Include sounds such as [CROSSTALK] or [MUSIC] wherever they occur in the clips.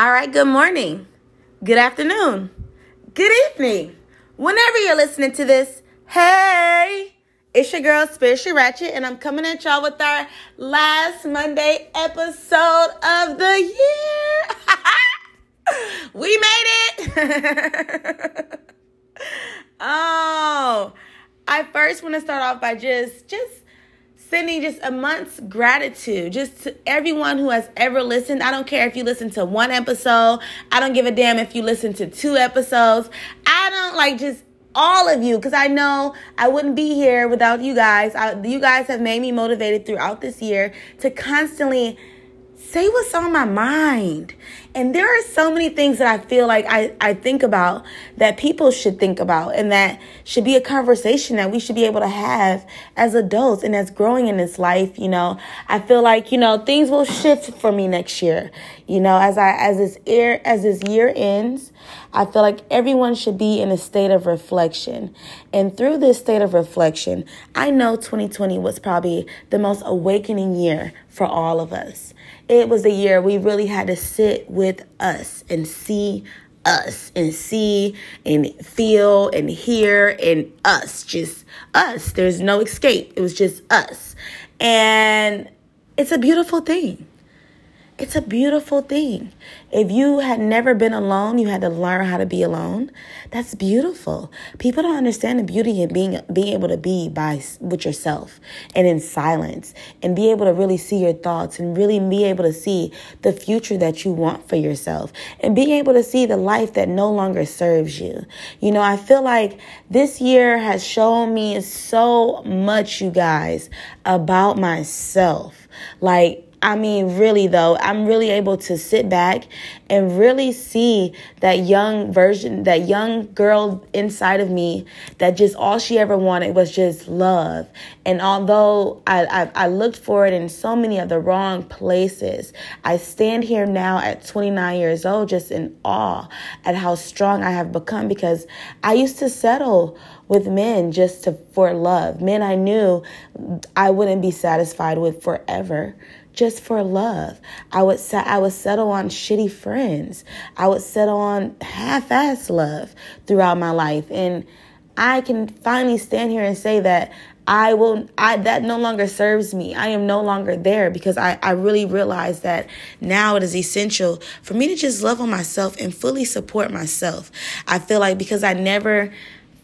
All right, good morning, good afternoon, good evening. Whenever you're listening to this, hey, it's your girl, Spiritual Ratchet, and I'm coming at y'all with our last Monday episode of the year. [LAUGHS] we made it. [LAUGHS] oh, I first want to start off by just, just sending just a month's gratitude just to everyone who has ever listened. I don't care if you listen to one episode. I don't give a damn if you listen to two episodes. I don't like just all of you because I know I wouldn't be here without you guys. I, you guys have made me motivated throughout this year to constantly say what's on my mind. And there are so many things that I feel like I, I think about that people should think about and that should be a conversation that we should be able to have as adults and as growing in this life. You know, I feel like, you know, things will shift for me next year. You know, as I, as this year, as this year ends, I feel like everyone should be in a state of reflection. And through this state of reflection, I know 2020 was probably the most awakening year for all of us it was a year we really had to sit with us and see us and see and feel and hear and us, just us. There's no escape. It was just us. And it's a beautiful thing. It's a beautiful thing. If you had never been alone, you had to learn how to be alone. That's beautiful. People don't understand the beauty in being being able to be by with yourself and in silence and be able to really see your thoughts and really be able to see the future that you want for yourself and being able to see the life that no longer serves you. You know, I feel like this year has shown me so much you guys about myself. Like I mean, really though, I'm really able to sit back and really see that young version, that young girl inside of me that just all she ever wanted was just love. And although I, I, I looked for it in so many of the wrong places, I stand here now at 29 years old just in awe at how strong I have become because I used to settle with men just to for love. Men I knew I wouldn't be satisfied with forever just for love. I would I would settle on shitty friends. I would settle on half-ass love throughout my life and I can finally stand here and say that I will I that no longer serves me. I am no longer there because I, I really realize that now it is essential for me to just love on myself and fully support myself. I feel like because I never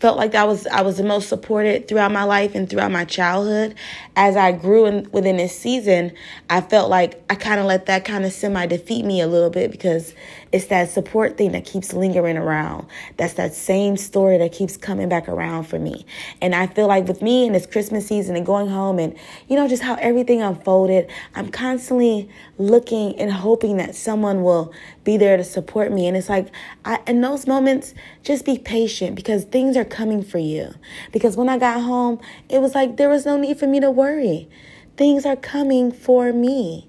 felt like I was I was the most supported throughout my life and throughout my childhood. As I grew in, within this season, I felt like I kind of let that kind of semi defeat me a little bit because it's that support thing that keeps lingering around. That's that same story that keeps coming back around for me. And I feel like with me and this Christmas season and going home and you know just how everything unfolded, I'm constantly looking and hoping that someone will be there to support me. And it's like I, in those moments, just be patient because things are coming for you. Because when I got home, it was like there was no need for me to worry. Things are coming for me.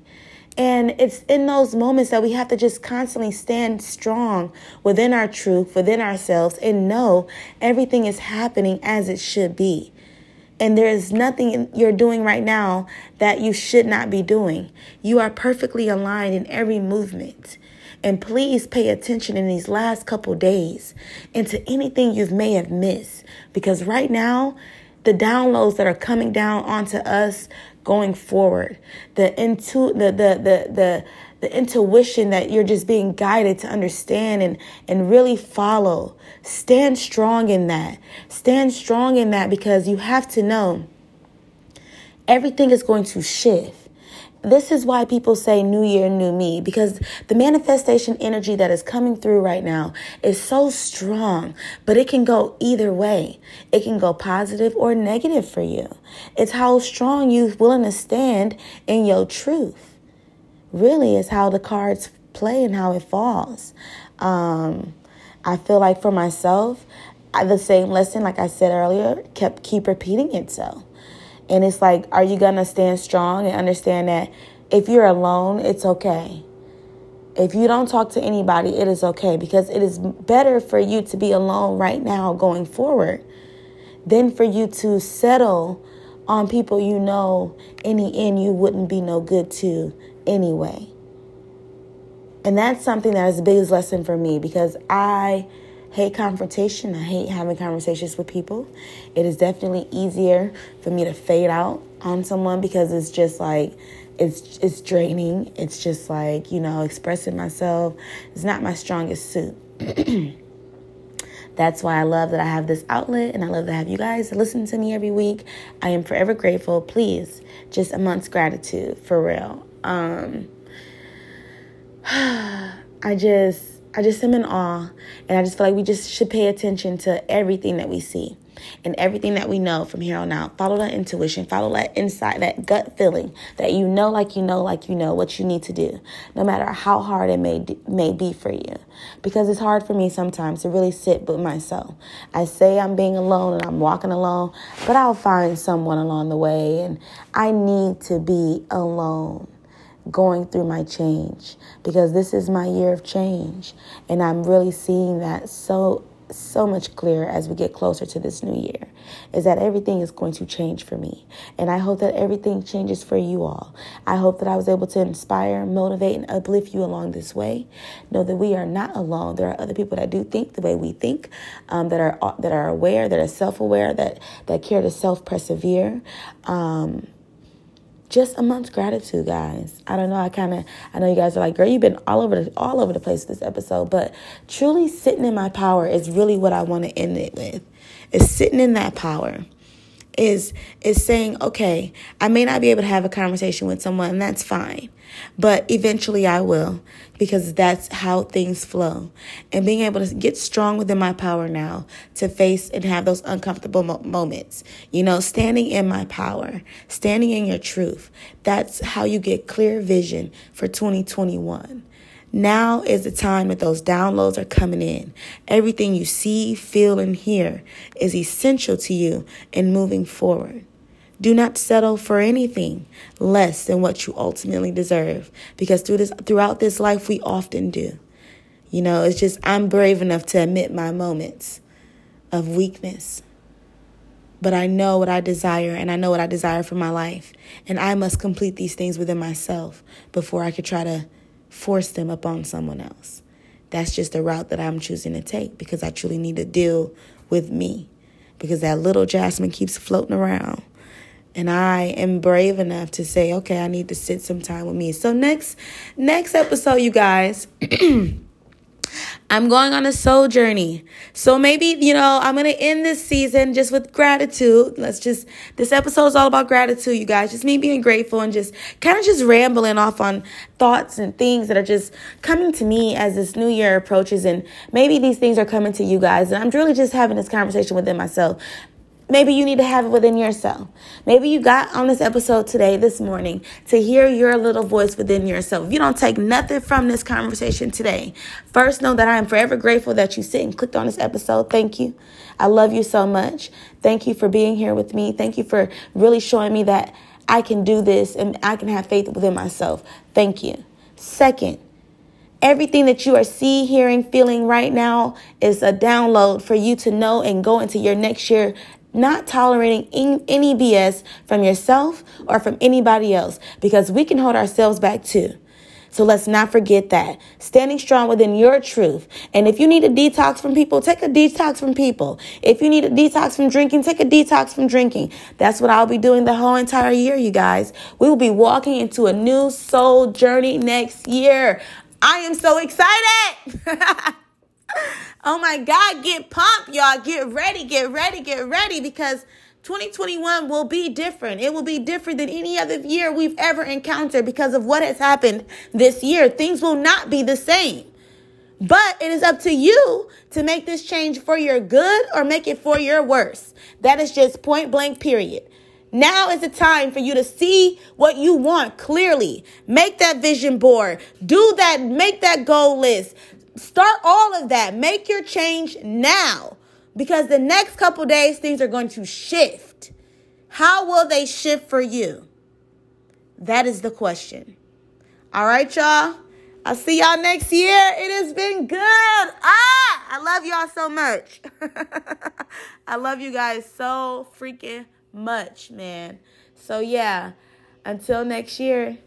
And it's in those moments that we have to just constantly stand strong within our truth, within ourselves, and know everything is happening as it should be. And there is nothing you're doing right now that you should not be doing. You are perfectly aligned in every movement. And please pay attention in these last couple days into anything you may have missed. Because right now, the downloads that are coming down onto us going forward, the into the the the the the intuition that you're just being guided to understand and and really follow. Stand strong in that. Stand strong in that because you have to know everything is going to shift this is why people say new year, new me, because the manifestation energy that is coming through right now is so strong, but it can go either way. It can go positive or negative for you. It's how strong you're willing to stand in your truth. Really, is how the cards play and how it falls. Um, I feel like for myself, I, the same lesson, like I said earlier, kept keep repeating itself. And it's like, are you going to stand strong and understand that if you're alone, it's okay? If you don't talk to anybody, it is okay because it is better for you to be alone right now going forward than for you to settle on people you know in the end you wouldn't be no good to anyway. And that's something that is the biggest lesson for me because I hate confrontation. I hate having conversations with people. It is definitely easier for me to fade out on someone because it's just like it's it's draining. It's just like, you know, expressing myself is not my strongest suit. [CLEARS THROAT] That's why I love that I have this outlet and I love to have you guys listen to me every week. I am forever grateful. Please, just a month's gratitude for real. Um [SIGHS] I just I just am in awe and I just feel like we just should pay attention to everything that we see and everything that we know from here on out. Follow that intuition, follow that insight, that gut feeling that you know, like you know, like you know what you need to do, no matter how hard it may may be for you. Because it's hard for me sometimes to really sit with myself. I say I'm being alone and I'm walking alone, but I'll find someone along the way, and I need to be alone going through my change because this is my year of change and I'm really seeing that so so much clearer as we get closer to this new year is that everything is going to change for me. And I hope that everything changes for you all. I hope that I was able to inspire, motivate, and uplift you along this way. Know that we are not alone. There are other people that do think the way we think, um, that are that are aware, that are self aware, that that care to self persevere. Um, just a month's gratitude, guys. I don't know. I kind of, I know you guys are like, girl, you've been all over the, all over the place this episode, but truly sitting in my power is really what I want to end it with. Is sitting in that power is is saying, okay, I may not be able to have a conversation with someone, and that's fine. But eventually I will because that's how things flow. And being able to get strong within my power now to face and have those uncomfortable mo- moments. You know, standing in my power, standing in your truth. That's how you get clear vision for 2021. Now is the time that those downloads are coming in. Everything you see, feel, and hear is essential to you in moving forward. Do not settle for anything less than what you ultimately deserve because through this throughout this life we often do. You know, it's just I'm brave enough to admit my moments of weakness. But I know what I desire and I know what I desire for my life. And I must complete these things within myself before I could try to force them upon someone else. That's just the route that I'm choosing to take because I truly need to deal with me because that little Jasmine keeps floating around. And I am brave enough to say, okay, I need to sit some time with me. So next next episode, you guys, [CLEARS THROAT] I'm going on a soul journey. So maybe, you know, I'm going to end this season just with gratitude. Let's just, this episode is all about gratitude, you guys. Just me being grateful and just kind of just rambling off on thoughts and things that are just coming to me as this new year approaches. And maybe these things are coming to you guys. And I'm really just having this conversation within myself. Maybe you need to have it within yourself. Maybe you got on this episode today, this morning, to hear your little voice within yourself. If you don't take nothing from this conversation today, first know that I am forever grateful that you sit and clicked on this episode. Thank you. I love you so much. Thank you for being here with me. Thank you for really showing me that I can do this and I can have faith within myself. Thank you. Second, Everything that you are seeing, hearing, feeling right now is a download for you to know and go into your next year not tolerating any BS from yourself or from anybody else because we can hold ourselves back too. So let's not forget that. Standing strong within your truth. And if you need a detox from people, take a detox from people. If you need a detox from drinking, take a detox from drinking. That's what I'll be doing the whole entire year, you guys. We will be walking into a new soul journey next year. I am so excited. [LAUGHS] oh my God, get pumped, y'all. Get ready, get ready, get ready because 2021 will be different. It will be different than any other year we've ever encountered because of what has happened this year. Things will not be the same. But it is up to you to make this change for your good or make it for your worse. That is just point blank, period. Now is the time for you to see what you want clearly. Make that vision board. Do that, make that goal list. Start all of that. Make your change now because the next couple days things are going to shift. How will they shift for you? That is the question. All right, y'all. I'll see y'all next year. It has been good. Ah, I love y'all so much. [LAUGHS] I love you guys so freaking much, man. So, yeah, until next year.